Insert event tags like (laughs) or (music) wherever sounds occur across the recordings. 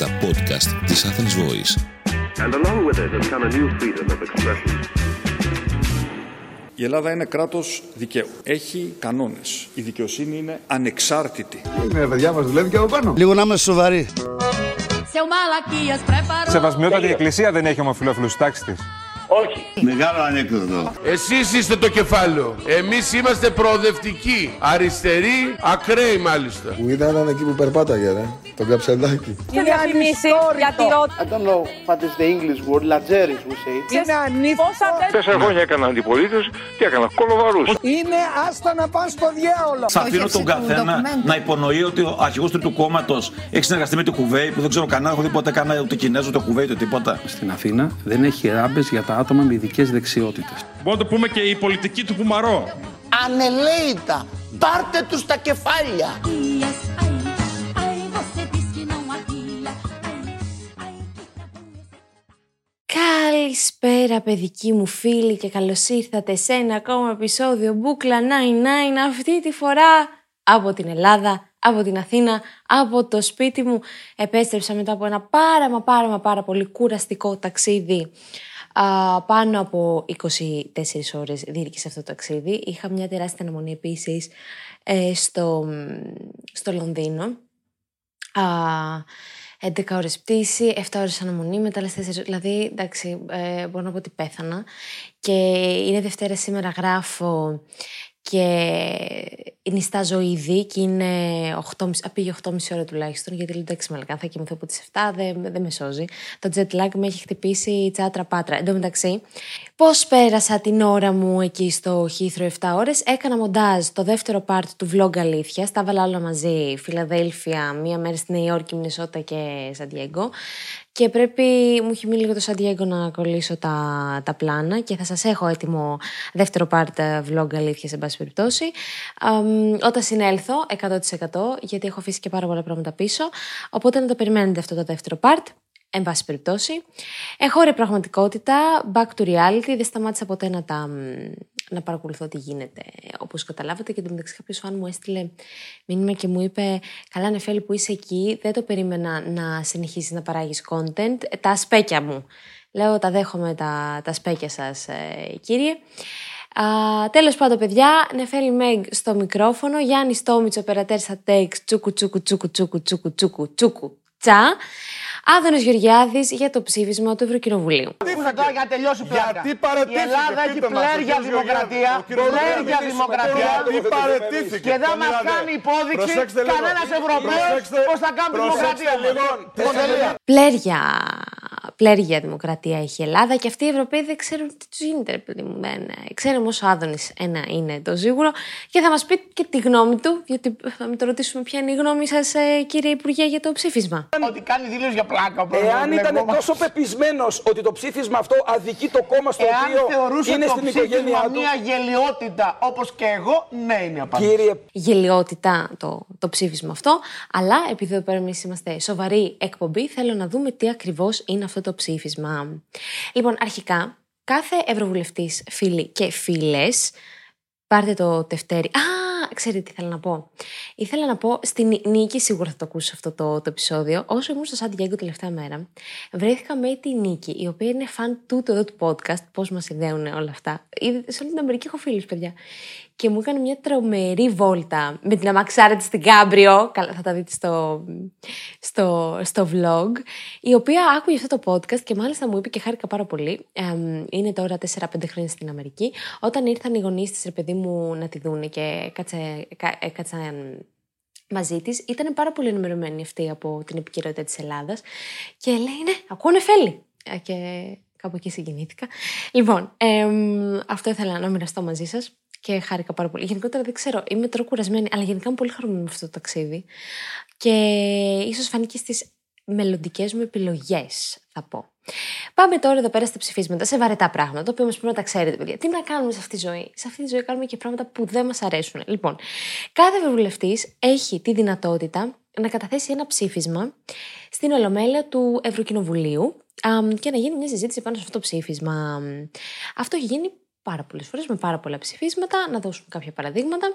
τα podcast της Athens Voice. And along with it has come a new freedom of expression. Η Ελλάδα είναι κράτος δικαίου. Έχει κανόνες. Η δικαιοσύνη είναι ανεξάρτητη. Είναι παιδιά μας δουλεύει και από πάνω. Λίγο να είμαστε σοβαροί. Seu Malaquias preparou. Σεβασμιότατη εκκλησία δεν έχει ομοφυλόφιλους τάξη της. Μεγάλο ανέκδοτο. Εσείς είστε το κεφάλαιο. Εμείς είμαστε προοδευτικοί. Αριστεροί, ακραίοι μάλιστα. Που ήταν εκεί που περπάταγε, ρε. Το καψελάκι. Και διαφημίσει για τη ρότα. I don't know what is the English word, Lageris we say. Είναι ανήθικο. Τέσσερα χρόνια έκανα αντιπολίτες και έκανα κολοβαρούς. Είναι άστα να πάνε στο διάολο. Θα αφήνω τον καθένα να υπονοεί ότι ο αρχηγός του, του κόμματος έχει συνεργαστεί με το κουβέι που δεν ξέρω κανένα, έχω δει ποτέ κανένα ούτε Κινέζο, ούτε κουβέι, ούτε τίποτα. Στην Αθήνα δεν έχει ράμπες για τα άτομα με ειδικές δεξιότητες. Μπορούμε να το πούμε και η πολιτική του Πουμαρό. Ανελαίητα. Πάρτε τους τα κεφάλια. Ai, ai, você diz que não havia. Ai, ai, que cabeça. Καλησπέρα παιδικοί μου φίλοι και καλώς ήρθατε σε ένα ακόμα επεισόδιο Μπούκλα 99 αυτή τη φορά από την Ελλάδα, από την Αθήνα, από το σπίτι μου. Επέστρεψα μετά από ένα πάρα μα πάρα μα πάρα πολύ κουραστικό ταξίδι. Α, πάνω από 24 ώρες διήρκησε αυτό το ταξίδι. Είχα μια τεράστια αναμονή επίσης ε, στο, στο Λονδίνο. Α, 11 ώρες πτήση, 7 ώρες αναμονή, μετά άλλες 4 δηλαδή, εντάξει, ε, μπορώ να πω ότι πέθανα. Και είναι Δευτέρα σήμερα γράφω και νιστάζω ήδη και είναι 8.30, α, πήγε 8.30 ώρα τουλάχιστον, γιατί λέω εντάξει μαλακά θα κοιμηθώ από τις 7, δεν, δεν με σώζει. Το jet lag με έχει χτυπήσει τσάτρα πάτρα. Εν τω μεταξύ, πώς πέρασα την ώρα μου εκεί στο Heathrow 7 ώρες, έκανα μοντάζ το δεύτερο part του vlog αλήθεια, τα έβαλα όλα μαζί, Φιλαδέλφια, μία μέρα στη Νέα Υόρκη, Μινεσότα και Σαντιέγκο. Και πρέπει, μου έχει μείνει λίγο το Σαντιέγκο να κολλήσω τα, τα πλάνα και θα σας έχω έτοιμο δεύτερο part ε, vlog αλήθεια σε πάση περιπτώσει. Αμ, όταν συνέλθω 100% γιατί έχω αφήσει και πάρα πολλά πράγματα πίσω. Οπότε να το περιμένετε αυτό το δεύτερο part. Εν πάση περιπτώσει. Έχω ωραία πραγματικότητα, back to reality, δεν σταμάτησα ποτέ να, τα, μ, να παρακολουθώ τι γίνεται όπως καταλάβατε και εντωμεταξύ κάποιος φαν μου έστειλε μήνυμα και μου είπε καλά Νεφέλη που είσαι εκεί δεν το περίμενα να συνεχίσεις να παράγεις content, Ε, τα σπέκια μου. Λέω τα δέχομαι τα, τα σπέκια σας ε, κύριε. Α, τέλος πάντων παιδιά, Νεφέλη Μέγ στο μικρόφωνο, Γιάννης Στόμιτς, ο περατέρ στα τέξ, τσούκου τσούκου τσούκου τσούκου τσούκου τσούκου τσούκου τσα. Άδωνος Γεωργιάδης για το ψήφισμα του Ευρωκοινοβουλίου. Πούσα τώρα για να τελειώσει πλάκα. Γιατί παρετήθηκε, Η Ελλάδα έχει πείτε μας, πλέρια ο κύριος δημοκρατία. Γεωργιάδης, ο κύριος Πλέρια Γεωργιάδης, δημοκρατία. γιατί παρετήθηκε, Και δεν τον μας είδατε. κάνει υπόδειξη Προσέξτε λίγο. κανένας Ευρωπαίος Προσέξτε- πώς θα κάνει τη προσέξτε δημοκρατία. λίγο. μας. Λοιπόν, τελεία. Πλέρια, πλέρια δημοκρατία έχει η Ελλάδα και αυτοί οι Ευρωπαίοι δεν ξέρουν τι τους γίνεται, ρε παιδί μου. Δεν ε, ξέρουμε όσο άδωνης ένα είναι το σίγουρο και θα μας πει και τη γνώμη του, γιατί θα με το ρωτήσουμε ποια είναι η γνώμη σας, κύριε Υπουργέ, για το ψήφισμα. Ότι κάνει δήλωση για πλάκα. ο Εάν πρόεδρος ήταν Λεγόμα. τόσο πεπισμένος ότι το ψήφισμα αυτό αδικεί το κόμμα στο Εάν οποίο θεωρούσε είναι το στην ψήφισμα οικογένειά του. μια γελιότητα όπως και εγώ, ναι είναι η απάντηση. Κύριε Γελιότητα το, το ψήφισμα αυτό, αλλά επειδή εδώ πέρα εμείς είμαστε σοβαρή εκπομπή, θέλω να δούμε τι ακριβώς είναι αυτό το ψήφισμα. Λοιπόν, αρχικά, κάθε ευρωβουλευτής, φίλοι και φίλες, πάρτε το τευτέρι. Α, ξέρετε τι ήθελα να πω. Ήθελα να πω στην Νίκη, σίγουρα θα το ακούσει αυτό το, το επεισόδιο. Όσο ήμουν στο Σαν Diego τελευταία μέρα, βρέθηκα με τη Νίκη, η οποία είναι φαν τούτο εδώ του podcast. Πώς μας ιδέουν όλα αυτά. Ήδη σε όλη την Αμερική έχω φίλους, παιδιά. Και μου έκανε μια τρομερή βόλτα με την αμαξάρα της στην Κάμπριο. Καλά, θα τα δείτε στο, στο, στο vlog. Η οποία άκουγε αυτό το podcast και μάλιστα μου είπε και χάρηκα πάρα πολύ. Εμ, είναι τώρα 4-5 χρόνια στην Αμερική. Όταν ήρθαν οι γονείς της, ρε παιδί μου, να τη δούνε και κάτσε, κα, έκατσαν μαζί της, ήταν πάρα πολύ ενημερωμένη αυτή από την επικαιρότητα της Ελλάδας. Και λέει: Ναι, ακούω νεφέλη. Ε, Και κάπου εκεί συγκινήθηκα. Λοιπόν, εμ, αυτό ήθελα να μοιραστώ μαζί σας και χάρηκα πάρα πολύ. Γενικότερα δεν ξέρω, είμαι τώρα κουρασμένη, αλλά γενικά είμαι πολύ χαρούμενη με αυτό το ταξίδι. Και ίσως φανήκε στις μελλοντικές μου επιλογές, θα πω. Πάμε τώρα εδώ πέρα στα ψηφίσματα, σε βαρετά πράγματα, το οποίο όμω πρέπει να τα ξέρετε, παιδιά. Τι να κάνουμε σε αυτή τη ζωή; Σε αυτή τη ζωή κάνουμε και πράγματα που δεν μας αρέσουν. Λοιπόν, κάθε ευρωβουλευτής έχει τη δυνατότητα να καταθέσει ένα ψήφισμα στην Ολομέλεια του Ευρωκοινοβουλίου αμ, και να γίνει μια συζήτηση πάνω σε αυτό το ψήφισμα. Αυτό έχει γίνει πάρα πολλές φορές με πάρα πολλά ψηφίσματα. Να δώσουμε κάποια παραδείγματα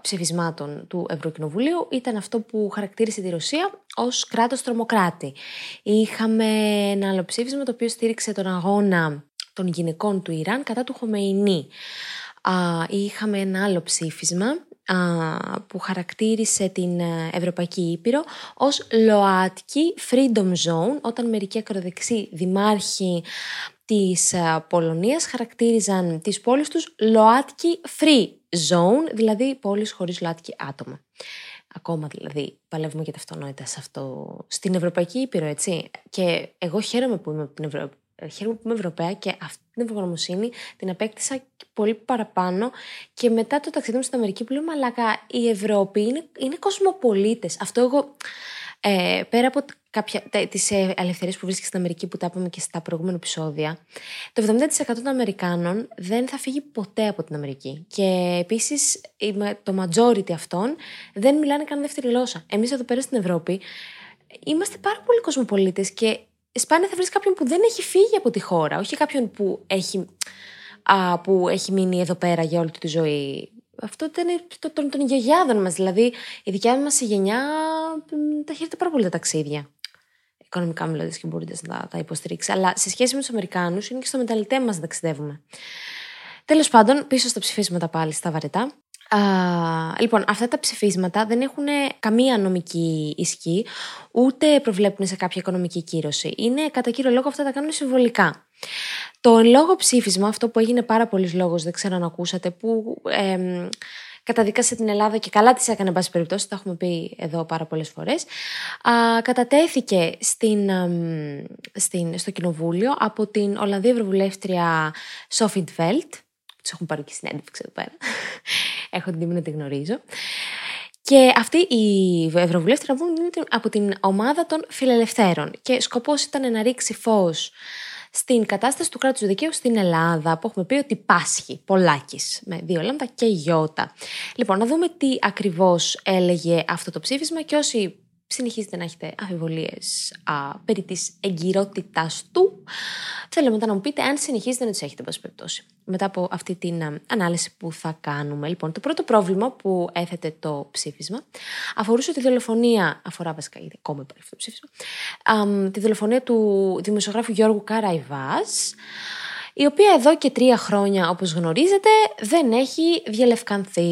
ψηφισμάτων του Ευρωκοινοβουλίου. Ήταν αυτό που χαρακτήρισε τη Ρωσία ως κράτος τρομοκράτη. Είχαμε ένα άλλο ψήφισμα το οποίο στήριξε τον αγώνα των γυναικών του Ιράν κατά του Χομεϊνή. Είχαμε ένα άλλο ψήφισμα που χαρακτήρισε την ε, Ευρωπαϊκή Ήπειρο ως ΛΟΑΤΚΙ Freedom Zone, όταν μερικοί ακροδεξοί δημάρχοι της ε, Πολωνίας χαρακτήριζαν τις πόλεις τους ΛΟΑΤΚΙ Free Zone, δηλαδή πόλεις χωρίς ΛΟΑΤΚΙ άτομα. Ακόμα δηλαδή παλεύουμε για τα αυτονόητα σε αυτό, στην Ευρωπαϊκή Ήπειρο, έτσι. Και εγώ χαίρομαι που είμαι από την Ευρωπαϊκή χαίρομαι που είμαι Ευρωπαία και αυτή την ευγνωμοσύνη την απέκτησα πολύ παραπάνω και μετά το ταξίδι μου στην Αμερική που λέω μαλάκα η Ευρώπη είναι, είναι κοσμοπολίτες. Αυτό εγώ ε, πέρα από κάποια, τις ε, ελευθερίες που βρίσκεις στην Αμερική που τα είπαμε και στα προηγούμενα επεισόδια, το 70% των Αμερικάνων δεν θα φύγει ποτέ από την Αμερική. Και επίσης το majority αυτών δεν μιλάνε καν δεύτερη γλώσσα. Εμείς εδώ πέρα στην Ευρώπη είμαστε πάρα πολύ κοσμοπολίτες και σπάνια θα βρεις κάποιον που δεν έχει φύγει από τη χώρα, όχι κάποιον που έχει, α, που έχει μείνει εδώ πέρα για όλη του τη ζωή. Αυτό ήταν το, των, των γιαγιάδων μας. Δηλαδή, η δικιά μας γενιά τα χαίρεται πάρα πολύ τα ταξίδια. Οικονομικά μιλώντας και μπορείτε να τα, τα υποστηρίξει. Αλλά σε σχέση με τους Αμερικάνους, είναι και στο μεταλλητέ μας να ταξιδεύουμε. Τέλος πάντων, πίσω στα ψηφίσματα πάλι, στα βαρετά. Α, λοιπόν, αυτά τα ψηφίσματα δεν έχουν καμία νομική ισχύ, ούτε προβλέπουν σε κάποια οικονομική κύρωση. Είναι κατά κύριο λόγο αυτά τα κάνουν συμβολικά. Το εν λόγω ψήφισμα, αυτό που έγινε πάρα πολλοί λόγος, δεν ξέρω αν ακούσατε, που ε, καταδίκασε την Ελλάδα και καλά τη έκανε, εν πάση περιπτώσει, τα έχουμε πει εδώ πάρα πολλές φορές. Κατατέθηκε στην, στην, στο Κοινοβούλιο από την Ολλανδία Ευρωβουλεύτρια Σόφιντ Βέλτ, τους έχουν πάρει και συνέντευξη εδώ πέρα. (laughs) Έχω την τιμή να τη γνωρίζω. Και αυτή η Ευρωβουλεύτρια είναι από την ομάδα των φιλελευθέρων. Και σκοπός ήταν να ρίξει φως στην κατάσταση του κράτους δικαίου στην Ελλάδα, που έχουμε πει ότι πάσχει πολλάκι με δύο λάμδα και γιώτα. Λοιπόν, να δούμε τι ακριβώς έλεγε αυτό το ψήφισμα και όσοι συνεχίζετε να έχετε αμφιβολίες περί της εγκυρότητάς του, θέλω μετά να μου πείτε αν συνεχίζετε να τις έχετε, πάση περιπτώσει, μετά από αυτή την ανάλυση που θα κάνουμε. Λοιπόν, το πρώτο πρόβλημα που έθετε το ψήφισμα αφορούσε τη δολοφονία, αφορά βασικά ήδη ακόμα υπάρχει αυτό το ψήφισμα, α, τη δολοφονία του δημοσιογράφου Γιώργου Καραϊβάς, η οποία εδώ και τρία χρόνια, όπως γνωρίζετε, δεν έχει διαλευκανθεί.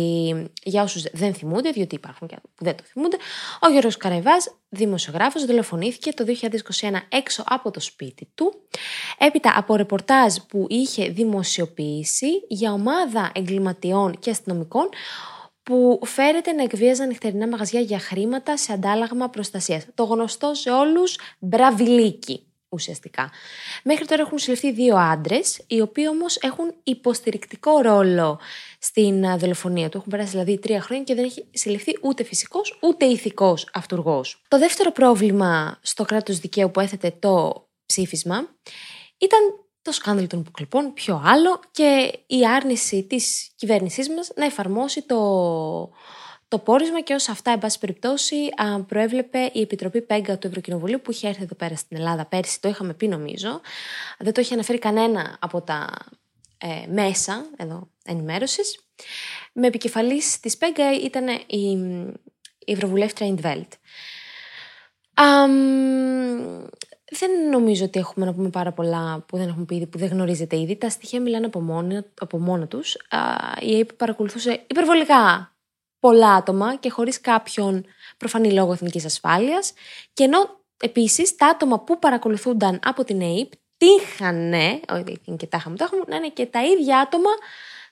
Για όσους δεν θυμούνται, διότι υπάρχουν και που δεν το θυμούνται, ο Γιώργος Καραϊβάς, δημοσιογράφος, δολοφονήθηκε το 2021 έξω από το σπίτι του, έπειτα από ρεπορτάζ που είχε δημοσιοποιήσει για ομάδα εγκληματιών και αστυνομικών, που φέρεται να εκβίαζαν νυχτερινά μαγαζιά για χρήματα σε αντάλλαγμα προστασίας. Το γνωστό σε όλους μπραβιλίκι ουσιαστικά. Μέχρι τώρα έχουν συλληφθεί δύο άντρες, οι οποίοι όμως έχουν υποστηρικτικό ρόλο στην ε, δολοφονία του. Έχουν περάσει δηλαδή τρία χρόνια και δεν έχει συλληφθεί ούτε φυσικός ούτε ηθικός αυτούργος. Το δεύτερο πρόβλημα στο κράτος δικαίου που έθετε το ψήφισμα ήταν το σκάνδαλο των υποκλοπών, πιο άλλο και η άρνηση της κυβέρνησής μας να εφαρμόσει το το πόρισμα και ως αυτά, εν πάση περιπτώσει, προέβλεπε η Επιτροπή Πέγκα του Ευρωκοινοβουλίου που είχε έρθει εδώ πέρα στην Ελλάδα πέρσι, το είχαμε πει νομίζω. Δεν το είχε αναφέρει κανένα από τα ε, μέσα εδώ, ενημέρωσης. Με επικεφαλής της Πέγκα ήταν η, η Ευρωβουλεύτρια Ιντβέλτ. δεν νομίζω ότι έχουμε να πούμε πάρα πολλά που δεν έχουμε πει ήδη, που δεν γνωρίζετε ήδη. Τα στοιχεία μιλάνε από, μόνα, από μόνα τους. η ΑΕΠ παρακολουθούσε υπερβολικά πολλά άτομα και χωρίς κάποιον προφανή λόγο εθνικής ασφάλειας και ενώ επίσης τα άτομα που παρακολουθούνταν από την ΑΕΠ τύχανε, όχι είναι και τα είχαμε, το να είναι και τα ίδια άτομα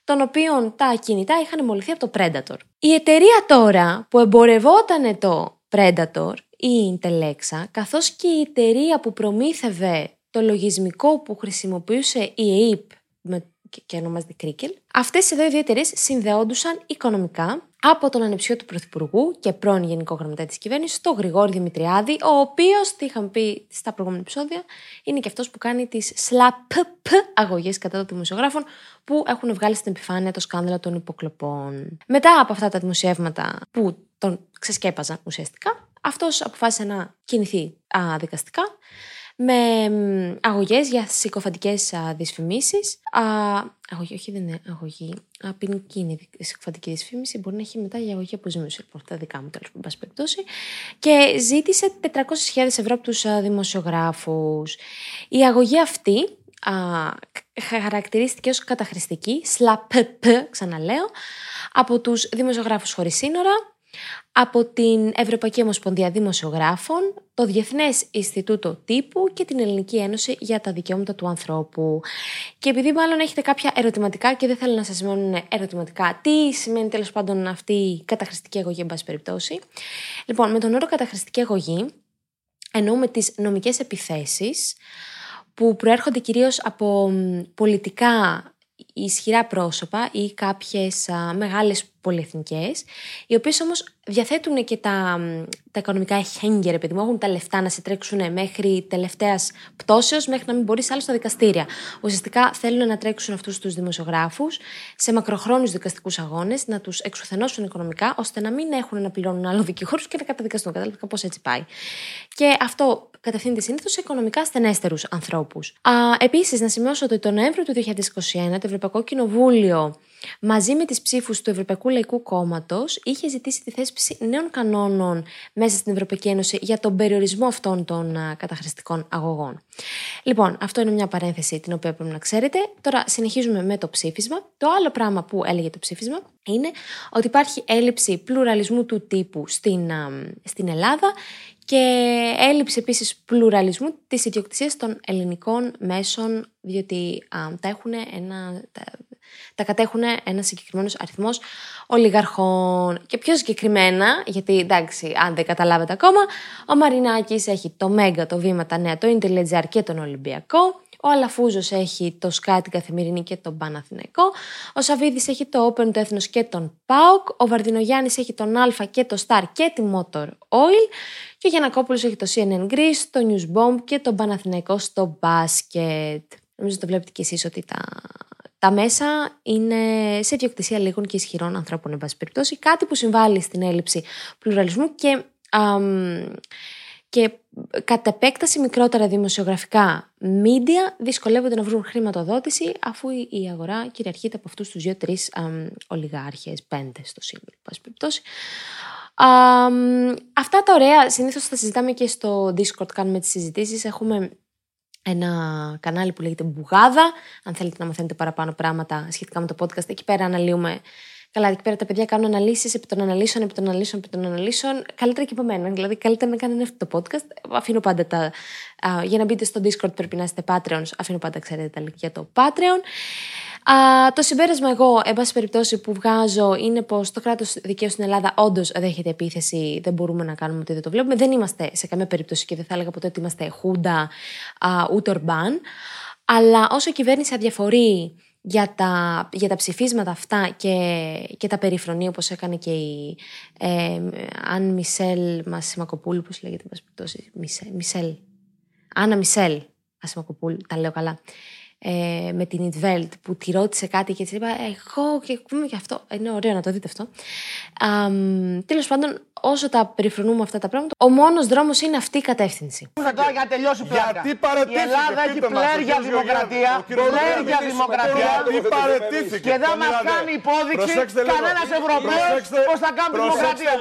των οποίων τα κινητά είχαν μολυθεί από το Predator. Η εταιρεία τώρα που εμπορευόταν το Predator, η Intelexa, καθώς και η εταιρεία που προμήθευε το λογισμικό που χρησιμοποιούσε η ΑΕΠ με και ονομάζεται Κρίκελ. Αυτές εδώ οι δύο εταιρείες συνδεόντουσαν οικονομικά από τον ανεψιό του Πρωθυπουργού και πρώην Γενικό Γραμματέα της Κυβέρνησης, τον Γρηγόρη Δημητριάδη, ο οποίος, τι είχαμε πει στα προηγούμενα επεισόδια, είναι και αυτός που κάνει τις σλαπ αγωγές κατά των δημοσιογράφων που έχουν βγάλει στην επιφάνεια το σκάνδαλο των υποκλοπών. Μετά από αυτά τα δημοσιεύματα που τον ξεσκέπαζαν ουσιαστικά, αυτός αποφάσισε να κινηθεί α, δικαστικά με αγωγές για συκοφαντικές α, δυσφημίσεις. Α, αγωγή, όχι δεν είναι αγωγή, α, ποινική είναι η συκοφαντική δυσφήμιση, μπορεί να έχει μετά για αγωγή αποζημίωση, λοιπόν, τα δικά μου τέλος, πάση περιπτώσει. Και ζήτησε 400.000 ευρώ από τους α, δημοσιογράφους. Η αγωγή αυτή α, χαρακτηρίστηκε ως καταχρηστική, σλαππ, ξαναλέω, από τους δημοσιογράφους χωρίς σύνορα, από την Ευρωπαϊκή Ομοσπονδία Δημοσιογράφων, το Διεθνές Ινστιτούτο Τύπου και την Ελληνική Ένωση για τα Δικαιώματα του Ανθρώπου. Και επειδή μάλλον έχετε κάποια ερωτηματικά και δεν θέλω να σας σημαίνουν ερωτηματικά, τι σημαίνει τέλος πάντων αυτή η καταχρηστική αγωγή, εν πάση περιπτώσει. Λοιπόν, με τον όρο καταχρηστική αγωγή εννοούμε τις νομικές επιθέσεις που προέρχονται κυρίως από πολιτικά ισχυρά πρόσωπα ή κάποιες α, μεγάλες πολυεθνικές, οι οποίες όμως διαθέτουν και τα, τα οικονομικά εχέγγυα, επειδή μου, έχουν τα λεφτά να σε τρέξουν μέχρι τελευταίας πτώσεως, μέχρι να μην μπορείς άλλο στα δικαστήρια. Ουσιαστικά θέλουν να τρέξουν αυτούς τους δημοσιογράφους σε μακροχρόνιους δικαστικούς αγώνες, να τους εξουθενώσουν οικονομικά, ώστε να μην έχουν να πληρώνουν άλλο δικηγόρους και να καταδικαστούν. Κατάλαβα πώς έτσι πάει. Και αυτό κατευθύνεται συνήθως σε οικονομικά στενέστερου ανθρώπους. Επίσης, να σημειώσω ότι το Νοέμβριο του 2021 το Ευρωπαϊκό Κοινοβούλιο μαζί με τις ψήφους του Ευρωπαϊκού Λαϊκού Κόμματος είχε ζητήσει τη θέσπιση νέων κανόνων μέσα στην Ευρωπαϊκή Ένωση για τον περιορισμό αυτών των καταχρηστικών αγωγών. Λοιπόν, αυτό είναι μια παρένθεση την οποία πρέπει να ξέρετε. Τώρα συνεχίζουμε με το ψήφισμα. Το άλλο πράγμα που έλεγε το ψήφισμα είναι ότι υπάρχει έλλειψη πλουραλισμού του τύπου στην, στην Ελλάδα και έλλειψη επίσης πλουραλισμού της ιδιοκτησίας των ελληνικών μέσων, διότι τα, έχουν ένα, τα, τα κατέχουν ένας συγκεκριμένος αριθμός ολιγαρχών. Και πιο συγκεκριμένα, γιατί εντάξει, αν δεν καταλάβετε ακόμα, ο Μαρινάκης έχει το Μέγκα, το Βήμα, τα Νέα, το Ιντελετζαρ και τον Ολυμπιακό. Ο Αλαφούζος έχει το Σκάι, την Καθημερινή και τον Παναθηναϊκό. Ο Σαββίδης έχει το Open, το Έθνος και τον ΠΑΟΚ. Ο Βαρδινογιάννης έχει τον Α και το Star και τη Motor Oil. Και ο Γιανακόπουλος έχει το CNN Greece, το News Bomb και τον Παναθηναϊκό στο μπάσκετ. Νομίζω το βλέπετε κι εσείς ότι τα τα μέσα είναι σε ιδιοκτησία λίγων και ισχυρών ανθρώπων, εν πάση περιπτώσει, κάτι που συμβάλλει στην έλλειψη πλουραλισμού και, και κατ' επέκταση μικρότερα δημοσιογραφικά μίντια δυσκολεύονται να βρουν χρηματοδότηση αφού η αγορά κυριαρχείται από αυτούς τους δύο-τρεις ολιγάρχες, πέντες στο σύνολο, εν πάση περιπτώσει. αυτά τα ωραία συνήθως τα συζητάμε και στο Discord, κάνουμε τις συζητήσεις, έχουμε ένα κανάλι που λέγεται Μπουγάδα. Αν θέλετε να μαθαίνετε παραπάνω πράγματα σχετικά με το podcast, εκεί πέρα αναλύουμε. Καλά, εκεί πέρα τα παιδιά κάνουν αναλύσεις επί των αναλύσεων, επί των αναλύσεων, επί των αναλύσεων. Καλύτερα και από μένα. Δηλαδή, καλύτερα να κάνουν αυτό το podcast. Αφήνω πάντα τα. Α, για να μπείτε στο Discord πρέπει να είστε Patreons. Αφήνω πάντα, ξέρετε, τα link για το Patreon. Α, το συμπέρασμα εγώ, εν πάση περιπτώσει, που βγάζω είναι πως το κράτος δικαίου στην Ελλάδα όντως δέχεται επίθεση. Δεν μπορούμε να κάνουμε ότι δεν το βλέπουμε. Δεν είμαστε σε καμία περίπτωση και δεν θα έλεγα ποτέ ότι είμαστε χούντα ούτε ορμπάν. Αλλά όσο η κυβέρνηση αδιαφορεί για τα, για τα ψηφίσματα αυτά και, και τα περιφρονεί όπως έκανε και η ε, Αν Μισελ Μασιμακοπούλου, πώς λέγεται, Μισελ, Μισελ, Άννα Μισελ Μασιμακοπούλου, τα λέω καλά ε, με την Ιντβέλτ που τη ρώτησε κάτι και της είπα εγώ και πούμε και αυτό. Είναι ωραίο να το δείτε αυτό. Τέλος πάντων, όσο τα περιφρονούμε αυτά τα πράγματα, ο μόνος δρόμος είναι αυτή η κατεύθυνση. Τώρα για να τελειώσει πλάκα. Γιατί Η Ελλάδα έχει πλέρια δημοκρατία. Πλέρια δημοκρατία. Γιατί παρετήθηκε. Και δεν μας κάνει υπόδειξη κανένας Ευρωπαίος πώς θα κάνει δημοκρατία.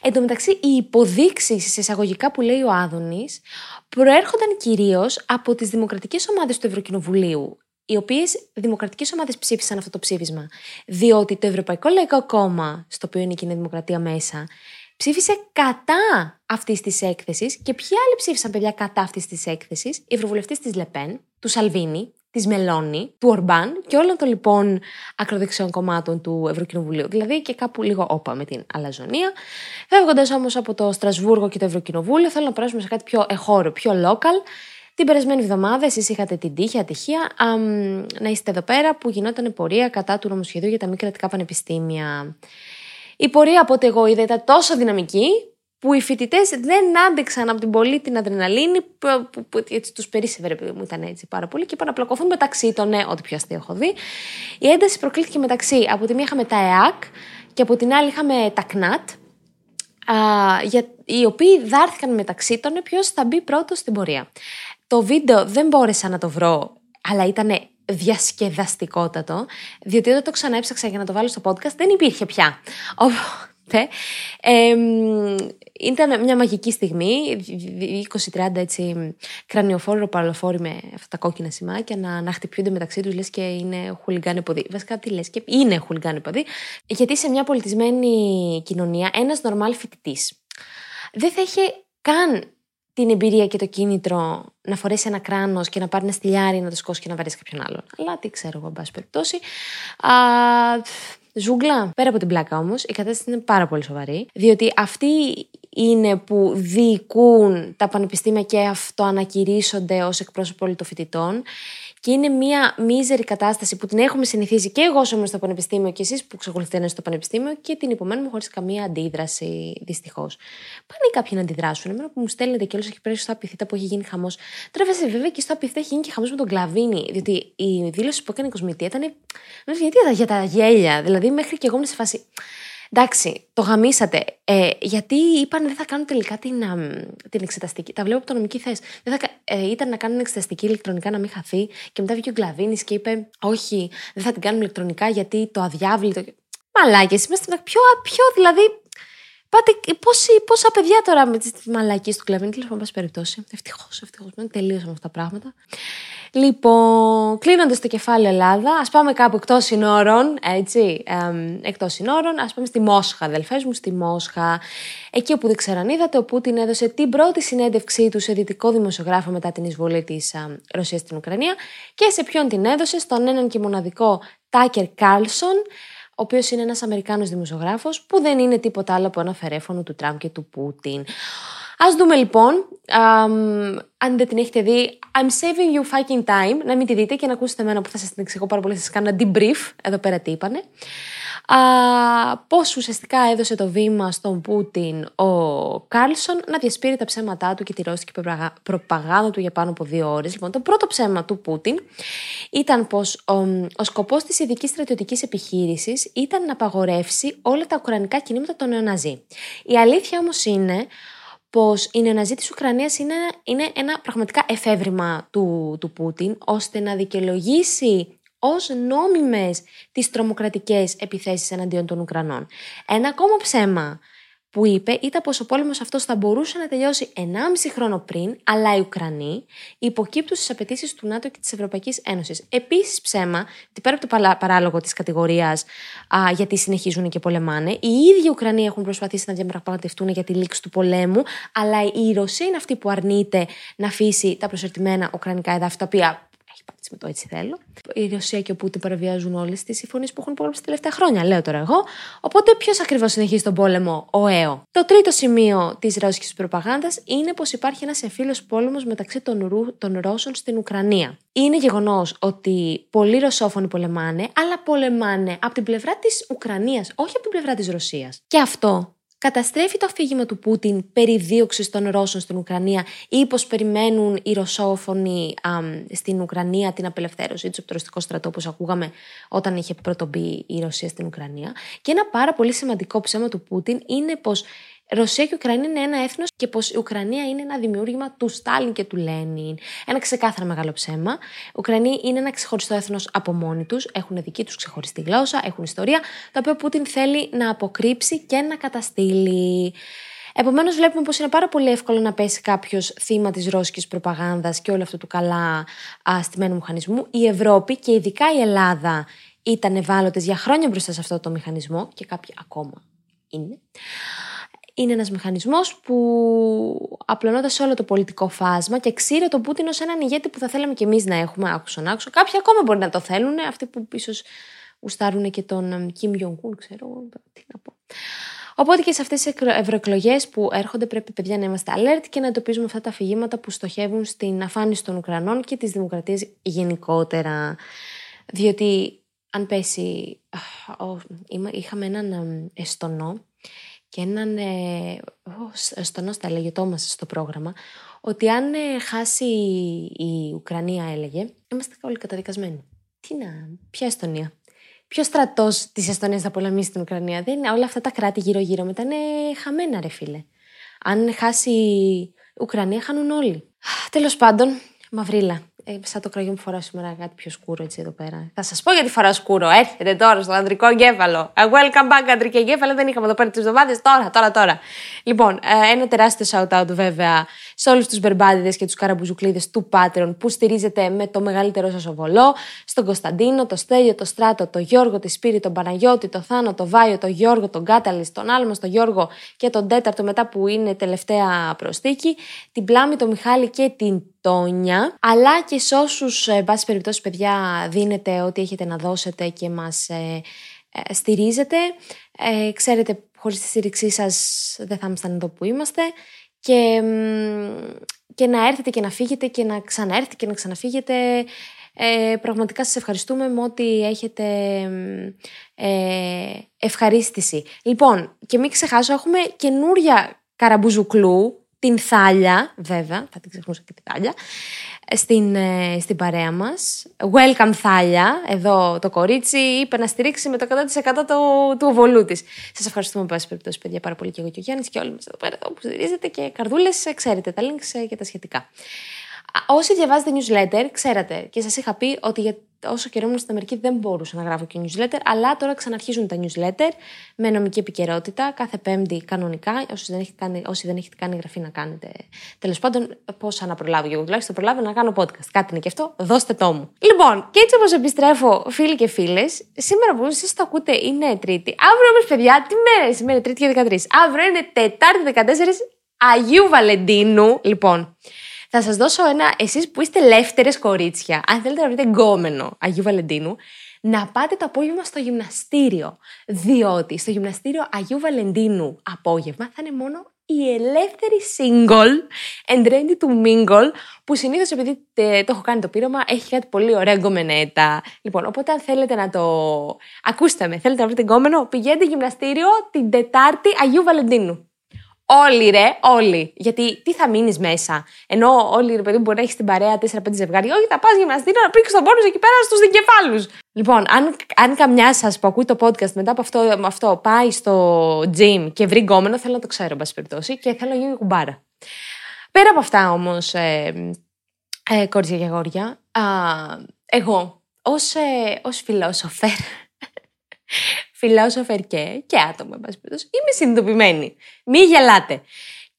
Εν τω μεταξύ, οι υποδείξεις εισαγωγικά που λέει ο Άδωνης προέρχονταν κυρίως από τις δημοκρατικές ομάδες του Ευρωκοινοβουλίου, οι οποίες δημοκρατικές ομάδες ψήφισαν αυτό το ψήφισμα. Διότι το Ευρωπαϊκό Λαϊκό Κόμμα, στο οποίο είναι η κοινή δημοκρατία μέσα, ψήφισε κατά αυτής της έκθεσης. Και ποιοι άλλοι ψήφισαν, παιδιά, κατά αυτής της έκθεσης, η Ευρωβουλευτή της Λεπέν, του Σαλβίνη, της Μελώνη, του Ορμπάν και όλων των λοιπόν ακροδεξιών κομμάτων του Ευρωκοινοβουλίου. Δηλαδή και κάπου λίγο όπα με την αλαζονία. Φεύγοντας όμως από το Στρασβούργο και το Ευρωκοινοβούλιο, θέλω να περάσουμε σε κάτι πιο εχώρο, πιο local. Την περασμένη εβδομάδα εσείς είχατε την τύχη, ατυχία, να είστε εδώ πέρα που γινόταν πορεία κατά του νομοσχεδίου για τα μη κρατικά πανεπιστήμια. Η πορεία από ό,τι εγώ είδα ήταν τόσο δυναμική που οι φοιτητές δεν άντεξαν από την πολύ την αδρεναλίνη που, που, που έτσι τους περίσσευε, μου ήταν έτσι πάρα πολύ και είπαν να πλακωθούν μεταξύ των, ναι, ό,τι πιο αστείο έχω δει. Η ένταση προκλήθηκε μεταξύ, από τη μία είχαμε τα ΕΑΚ και από την άλλη είχαμε τα ΚΝΑΤ. α, για, οι οποίοι δάρθηκαν μεταξύ των ποιος θα μπει πρώτος στην πορεία. Το βίντεο δεν μπόρεσα να το βρω, αλλά ήταν διασκεδαστικότατο, διότι όταν το ξαναέψαξα για να το βάλω στο podcast δεν υπήρχε πια. Οπότε, ε, ήταν μια μαγική στιγμή, 20-30 έτσι κρανιοφόρο παραλοφόροι με αυτά τα κόκκινα σημάκια να, να χτυπιούνται μεταξύ τους, λες και είναι χουλιγκάνε ποδί. Βασικά, τι λες, και είναι χουλιγκάνε ποδί. Γιατί σε μια πολιτισμένη κοινωνία, ένας νορμάλ φοιτητής δεν θα είχε καν την εμπειρία και το κίνητρο να φορέσει ένα κράνος και να πάρει ένα στυλιάρι να το σκώσει και να βαρέσει κάποιον άλλον. Αλλά τι ξέρω εγώ, εν πάση περιπτώσει. Α, ζούγκλα. Πέρα από την πλάκα όμως, η κατάσταση είναι πάρα πολύ σοβαρή. Διότι αυτοί είναι που διοικούν τα πανεπιστήμια και αυτοανακηρύσσονται ως εκπρόσωπο όλων των φοιτητών. Και είναι μια μίζερη κατάσταση που την έχουμε συνηθίσει και εγώ όσο είμαι στο πανεπιστήμιο και εσείς που ξεκολουθείτε να είστε στο πανεπιστήμιο και την υπομένουμε χωρίς καμία αντίδραση, δυστυχώς. Πάνε κάποιοι να αντιδράσουν. Εμένα που μου στέλνετε και όλο έχει πέσει στο απειθήτα που έχει γίνει χαμός. Τώρα βέβαια και στο απειθήτα έχει γίνει και χαμός με τον Κλαβίνη. Διότι η δήλωση που έκανε η Κοσμητή ήταν. Γιατί για τα γέλια. Δηλαδή μέχρι και εγώ είμαι σε φάση. Εντάξει, το γαμίσατε. Ε, γιατί είπαν δεν θα κάνουν τελικά την, την εξεταστική. Τα βλέπω από το νομική θέση. Δεν θα, ε, ήταν να κάνουν εξεταστική ηλεκτρονικά να μην χαθεί. Και μετά βγήκε ο Γκλαβίνης και είπε: Όχι, δεν θα την κάνουμε ηλεκτρονικά γιατί το αδιάβλητο. Μαλάκες, είμαστε πιο, πιο δηλαδή. Πάτε, πόσοι, πόσα παιδιά τώρα με τις μαλακίες του Κλαβίνη, τέλο πάντων, περιπτώσει. Ευτυχώς, ευτυχώς. Τελείωσαμε αυτά τα πράγματα. Λοιπόν, κλείνοντας το κεφάλαιο Ελλάδα, ας πάμε κάπου εκτός συνόρων, έτσι, εκτός συνόρων, ας πάμε στη Μόσχα, αδελφές μου, στη Μόσχα. Εκεί όπου δεν ξέρω αν είδατε, ο Πούτιν έδωσε την πρώτη συνέντευξή του σε δυτικό δημοσιογράφο μετά την εισβολή της Ρωσίας στην Ουκρανία και σε ποιον την έδωσε, στον έναν και μοναδικό Τάκερ Κάλσον, ο οποίος είναι ένας Αμερικάνος δημοσιογράφος που δεν είναι τίποτα άλλο από ένα φερέφωνο του Τραμπ και του Πούτιν. Α δούμε λοιπόν, αν δεν την έχετε δει, I'm saving you fucking time, να μην τη δείτε και να ακούσετε εμένα που θα σας την εξηγώ πάρα πολύ, σας κάνω ένα debrief, εδώ πέρα τι είπανε. Πώς ουσιαστικά έδωσε το βήμα στον Πούτιν ο Κάρλσον να διασπείρει τα ψέματά του και τη ρώσικη προπαγάνδα του για πάνω από δύο ώρες. Λοιπόν, το πρώτο ψέμα του Πούτιν ήταν πως ο, ο σκοπός της ειδικής στρατιωτικής επιχείρησης ήταν να απαγορεύσει όλα τα ουκρανικά κινήματα των νεοναζί. Η αλήθεια όμως είναι πως η νεοναζί της Ουκρανίας είναι, είναι ένα πραγματικά εφεύρημα του, του Πούτιν, ώστε να δικαιολογήσει ως νόμιμες τις τρομοκρατικές επιθέσεις εναντίον των Ουκρανών. Ένα ακόμα ψέμα που είπε ήταν πως ο πόλεμος αυτός θα μπορούσε να τελειώσει 1,5 χρόνο πριν, αλλά οι Ουκρανοί υποκύπτουν στις απαιτήσεις του ΝΑΤΟ και της Ευρωπαϊκής Ένωσης. Επίσης ψέμα, ότι πέρα από το παράλογο της κατηγορίας α, γιατί συνεχίζουν και πολεμάνε, οι ίδιοι Ουκρανοί έχουν προσπαθήσει να διαπραγματευτούν για τη λήξη του πολέμου, αλλά η Ρωσία είναι αυτή που αρνείται να αφήσει τα προσερτημένα ουκρανικά εδάφη, τα οποία με το έτσι θέλω. Η Ρωσία και ο Πούτιν παραβιάζουν όλες τις συμφωνίες που έχουν υπογράψει τα τελευταία χρόνια, λέω τώρα εγώ. Οπότε ποιος ακριβώς συνεχίζει τον πόλεμο, ο ΕΟ. Το τρίτο σημείο της ρώσικης προπαγάνδας είναι πως υπάρχει ένας εμφύλιος πόλεμος μεταξύ των, Ρου, των Ρώσων στην Ουκρανία. Είναι γεγονός ότι πολλοί Ρωσόφωνοι πολεμάνε, αλλά πολεμάνε από την πλευρά της Ουκρανίας, όχι από την πλευρά της Ρωσίας. Και αυτό καταστρέφει το αφήγημα του Πούτιν περί δίωξης των Ρώσων στην Ουκρανία ή πως περιμένουν οι Ρωσόφωνοι α, στην Ουκρανία την απελευθέρωση του από το ρωσικό στρατό, όπως ακούγαμε όταν είχε πρωτομπεί η Ρωσία στην Ουκρανία. Και ένα πάρα πολύ σημαντικό ψέμα του Πούτιν είναι πως Ρωσία και Ουκρανία είναι ένα έθνος και πως η Ουκρανία είναι ένα δημιούργημα του Στάλιν και του Λένιν. Ένα ξεκάθαρα μεγάλο ψέμα. Οι Ουκρανοί είναι ένα ξεχωριστό έθνος από μόνοι τους, έχουν δική τους ξεχωριστή γλώσσα, έχουν ιστορία, τα οποία ο Πούτιν θέλει να αποκρύψει και να καταστήλει. Επομένως, βλέπουμε πως είναι πάρα πολύ εύκολο να πέσει κάποιος θύμα της ρώσικης προπαγάνδας και όλου αυτού του καλά στημένου μηχανισμού. Η Ευρώπη και ειδικά η Ελλάδα ήταν ευάλωτες για χρόνια μπροστά σε αυτό το μηχανισμό και κάποιοι ακόμα είναι είναι ένας μηχανισμός που απλωνόταν σε όλο το πολιτικό φάσμα και ξύρε τον Πούτιν ως έναν ηγέτη που θα θέλαμε και εμείς να έχουμε άκουσον άκουσο. Κάποιοι ακόμα μπορεί να το θέλουν, αυτοί που ίσως γουστάρουν και τον Κιμ Jong-un, ξέρω τι να πω. Οπότε και σε αυτές τις ευρωεκλογές που έρχονται, πρέπει παιδιά να είμαστε alert και να εντοπίζουμε αυτά τα αφηγήματα που στοχεύουν στην αφάνιση των Ουκρανών και της δημοκρατίας γενικότερα. Διότι αν πέσει. Είχαμε έναν Εστονό και έναν ε, στον Όστα έλεγε Τόμας στο πρόγραμμα ότι αν ε, χάσει η Ουκρανία έλεγε είμαστε όλοι καταδικασμένοι. Τι να, ποια Εστονία. Ποιο στρατός της Εστονίας θα πολεμήσει την Ουκρανία. Δεν είναι, όλα αυτά τα κράτη γύρω-γύρω μετά είναι χαμένα, ρε φίλε. Αν χάσει η Ουκρανία, χάνουν όλοι. Τέλος πάντων, μαυρίλα. Ε, σαν το κραγιό μου φοράω σήμερα κάτι πιο σκούρο έτσι εδώ πέρα. Θα σας πω γιατί φοράω σκούρο. Έρχεται τώρα στο ανδρικό εγκέφαλο. A welcome back, αντρικό εγκέφαλο. Δεν είχαμε εδώ πέρα τις εβδομάδες. Τώρα, τώρα, τώρα. Λοιπόν, ε, ένα τεράστιο shout out βέβαια σε όλους τους μπερμπάδιδε και τους καραμπουζουκλίδες του Patreon που στηρίζετε με το μεγαλύτερο σας οβολό. Στον Κωνσταντίνο, το Στέλιο, το Στράτο, το Γιώργο, τη Σπύρη, τον Παναγιώτη, το Θάνο, το Βάιο, το Γιώργο, τον Κάταλης, τον Άλμα, τον Γιώργο και τον Τέταρτο μετά που είναι τελευταία προστίκη. Την Πλάμη, τον Μιχάλη και την Τόνια, αλλά και σε όσους, εν πάση περιπτώσει, παιδιά, δίνετε ό,τι έχετε να δώσετε και μας ε, ε, στηρίζετε. Ε, ξέρετε, χωρίς τη στήριξή σας δεν θα ήμασταν εδώ που είμαστε και, και να έρθετε και να φύγετε και να ξαναέρθετε και να ξαναφύγετε. Ε, πραγματικά σας ευχαριστούμε με ό,τι έχετε ε, ευχαρίστηση. Λοιπόν, και μην ξεχάσω, έχουμε καινούρια καραμπουζουκλού την Θάλια, βέβαια, θα την ξεχνούσα και την Θάλια, στην, ε, στην παρέα μας. Welcome Θάλια, εδώ το κορίτσι, είπε να στηρίξει με το 100% του, του οβολού της. Σας ευχαριστούμε πάση περιπτώσει, παιδιά, πάρα πολύ και εγώ και ο Γιάννης και όλοι μας εδώ πέρα, όπου στηρίζετε και καρδούλες, ε, ξέρετε τα links και τα σχετικά. Όσοι διαβάζετε newsletter, ξέρατε και σας είχα πει ότι για όσο καιρό ήμουν στην Αμερική δεν μπορούσα να γράφω και newsletter, αλλά τώρα ξαναρχίζουν τα newsletter με νομική επικαιρότητα κάθε Πέμπτη κανονικά. Όσοι δεν έχετε κάνει, όσοι δεν έχετε κάνει γραφή να κάνετε. Τέλος πάντων, πώς να προλάβω. Εγώ τουλάχιστον προλάβω να κάνω podcast. Κάτι είναι και αυτό, δώστε το μου. Λοιπόν, και έτσι όπως επιστρέφω, φίλοι και φίλες, σήμερα που εσείς το ακούτε είναι Τρίτη. Αύριο όμως, παιδιά, τι μέρα είναι σήμερα, Τρίτη και 13. Αύριο είναι Τετάρτη 14 Αγίου Βαλεντίνου. Λοιπόν, θα σας δώσω ένα, εσείς που είστε ελεύθερε κορίτσια, αν θέλετε να βρείτε γκόμενο Αγίου Βαλεντίνου, να πάτε το απόγευμα στο γυμναστήριο. Διότι στο γυμναστήριο Αγίου Βαλεντίνου απόγευμα θα είναι μόνο η ελεύθερη single and ready to mingle που συνήθως επειδή το έχω κάνει το πείραμα έχει κάτι πολύ ωραία γκομενέτα. Λοιπόν, οπότε αν θέλετε να το... Ακούστε με, θέλετε να βρείτε γκόμενο, πηγαίνετε γυμναστήριο την Τετάρτη Αγίου Βαλεντίνου. Όλοι ρε, όλοι. Γιατί τι θα μείνεις μέσα; Ενώ όλοι ρε παιδί μπορεί να έχεις την παρέα 4-5 ζευγάρια. Όχι, θα πας γυμναστήριο να πρίξεις τον πόνο εκεί πέρα στους δικεφάλους. Λοιπόν, αν, αν καμιάς σας που ακούει το podcast μετά από αυτό, αυτό πάει στο gym και βρει γκόμενο, θέλω να το ξέρω, εν πάση περιπτώσει, και θέλω να γίνει κουμπάρα. Πέρα από αυτά όμως, ε, ε, κορίτσια και αγόρια, α, εγώ ως ε, ως φιλόσοφερ φιλόσοφερ και, και άτομο, εν πάση περιπτώσει, είμαι συνειδητοποιημένη. Μη γελάτε.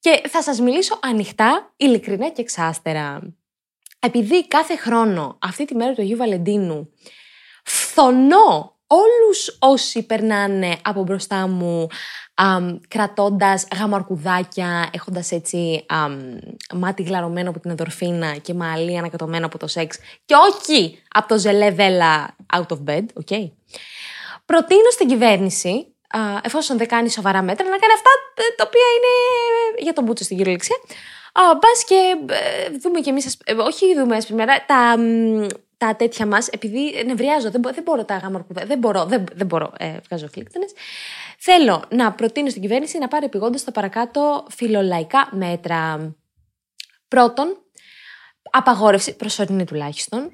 Και θα σας μιλήσω ανοιχτά, ειλικρινά και εξάστερα. Επειδή κάθε χρόνο, αυτή τη μέρα του Αγίου Βαλεντίνου, φθονώ όλους όσοι περνάνε από μπροστά μου κρατώντα κρατώντας γαμαρκουδάκια, έχοντας έτσι α, μάτι γλαρωμένο από την ενδορφίνα και μαλλί ανακατωμένο από το σεξ και όχι από το ζελέ βέλα out of bed, okay? Προτείνω στην κυβέρνηση, εφόσον δεν κάνει σοβαρά μέτρα, να κάνει αυτά ε, τα οποία είναι για τον Μπούτσο στην κυριολεξία. Μπας και ε, δούμε κι εμείς, ε, όχι δούμε σήμερα, τα, τα τέτοια μας, επειδή νευριάζω, δεν, δεν μπορώ τα γάμα δεν μπορώ, δεν, δεν μπορώ, ε, βγάζω φλίκτενες. Θέλω να προτείνω στην κυβέρνηση να πάρει επιγόντως τα παρακάτω φιλολαϊκά μέτρα. Πρώτον, απαγόρευση, προσωρινή τουλάχιστον,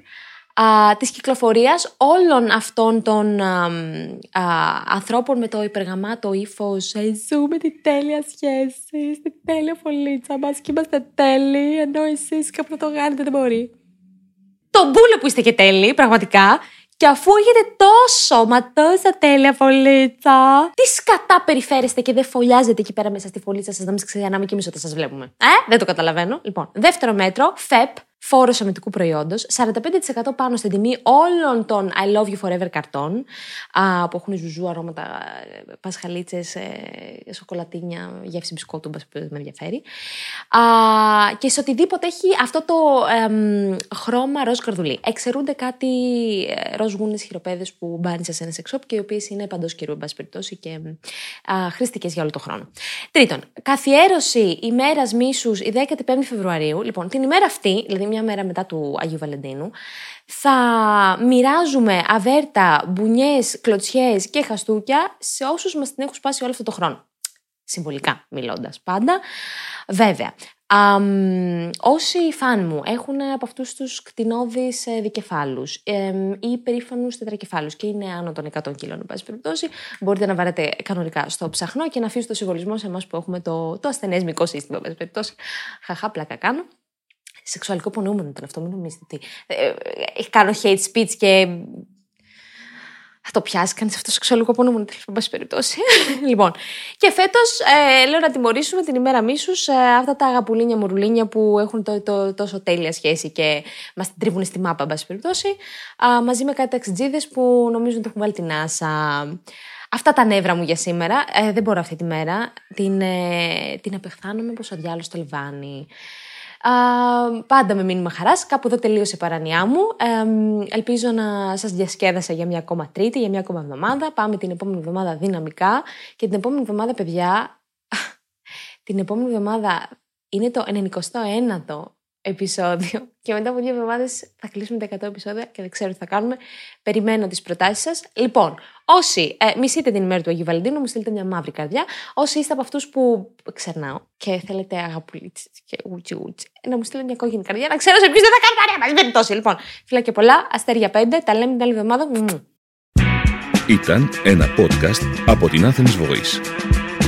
α, της κυκλοφορίας όλων αυτών των α, ανθρώπων με το υπεργαμάτο ύφο. «Ε, ζούμε τη τέλεια σχέση, τη τέλεια φωλίτσα μας και είμαστε τέλειοι, ενώ εσείς κάπου το κάνετε δεν μπορεί. Το μπούλε που είστε και τέλειοι, πραγματικά, και αφού έχετε τόσο, μα τόσα τέλεια φωλίτσα, τι σκατά περιφέρεστε και δεν φωλιάζετε εκεί πέρα μέσα στη φωλίτσα σας να μην ξεγανάμε και εμείς όταν σας βλέπουμε. Ε, δεν το καταλαβαίνω. Λοιπόν, δεύτερο μέτρο, ΦΕΠ, φόρος σωματικού προϊόντος, 45% πάνω στην τιμή όλων των I love you forever καρτών, α, που έχουν ζουζού, αρώματα, πασχαλίτσες, ε, σοκολατίνια, γεύση μπισκότου, με ενδιαφέρει. Α, και σε οτιδήποτε έχει αυτό το ε, χρώμα ροζ καρδουλί. Εξαιρούνται κάτι ε, ροζ γούνες χειροπέδες που μπάνεις σε ένα σεξόπ και οι οποίες είναι παντός καιρού, εν πάση περιπτώσει, και χρηστικέ για όλο τον χρόνο. Τρίτον, καθιέρωση ημέρας μίσους η 15η Φεβρουαρίου. Λοιπόν, την ημέρα αυτή, δηλαδή μια μέρα μετά του Αγίου Βαλεντίνου, θα μοιράζουμε αβέρτα, μπουνιές, κλωτσιές και χαστούκια σε όσους μας την έχουν σπάσει όλο αυτό το χρόνο. συμβολικά μιλώντας πάντα. Βέβαια, αμ, όσοι φαν μου έχουν από αυτούς τους κτηνώδεις ε, δικεφάλους εμ, ή περήφανους τετρακεφάλους και είναι άνω των 100 κιλών, εν πάση περιπτώσει, μπορείτε να βαρέτε κανονικά στο ψαχνό και να αφήσετε το συμβολισμό σε εμάς που έχουμε το, το ασθενές μικό σύστημα, εν πάση περιπτώσει. Χαχά, πλάκα κάνω. Σεξουαλικό πονοούμενο ήταν αυτό, μην νομίζετε τι. Ε, ε, ε, κάνω hate speech και θα το πιάσει κανείς αυτό το σεξουαλικό πονοούμενο, τέλος πάντων, πάση περιπτώσει. (laughs) λοιπόν, και φέτος ε, λέω να τιμωρήσουμε την ημέρα μίσους ε, αυτά τα αγαπουλίνια μουρουλίνια που έχουν το, το, τόσο τέλεια σχέση και μας την τρίβουν στη μάπα, πάση περιπτώσει, α, μαζί με κάτι ταξιτζίδες που νομίζουν ότι έχουν βάλει την άσα. Αυτά τα νεύρα μου για σήμερα. Ε, δεν μπορώ αυτή τη μέρα. Την, ε, την απεχθάνομαι πως ο διάλογος το λιβάνι. Α, πάντα με μήνυμα χαράς. Κάπου εδώ τελείωσε η παράνοιά μου. Ε, ελπίζω να σας διασκέδασα για μια ακόμα τρίτη, για μια ακόμα εβδομάδα. Πάμε την επόμενη εβδομάδα δυναμικά. Και την επόμενη εβδομάδα, παιδιά, (laughs) την επόμενη εβδομάδα είναι το 99ο επεισόδιο. Και μετά από δύο εβδομάδες θα κλείσουμε τα 100 επεισόδια και δεν ξέρω τι θα κάνουμε. Περιμένω τις προτάσεις σας. Λοιπόν, όσοι ε, μισείτε την ημέρα του Αγίου Βαλεντίνου, μου στείλετε μια μαύρη καρδιά. Όσοι είστε από αυτούς που ξερνάω και θέλετε αγαπουλίτσι και ούτσι ούτσι, να μου στείλετε μια κόκκινη καρδιά, να ξέρω σε ποιους δεν θα κάνω παρέα μαζί. περιπτώσει. Λοιπόν, φίλα και πολλά, αστέρια 5, τα λέμε την άλλη εβδομάδα. Ήταν ένα podcast από την Athens Voice.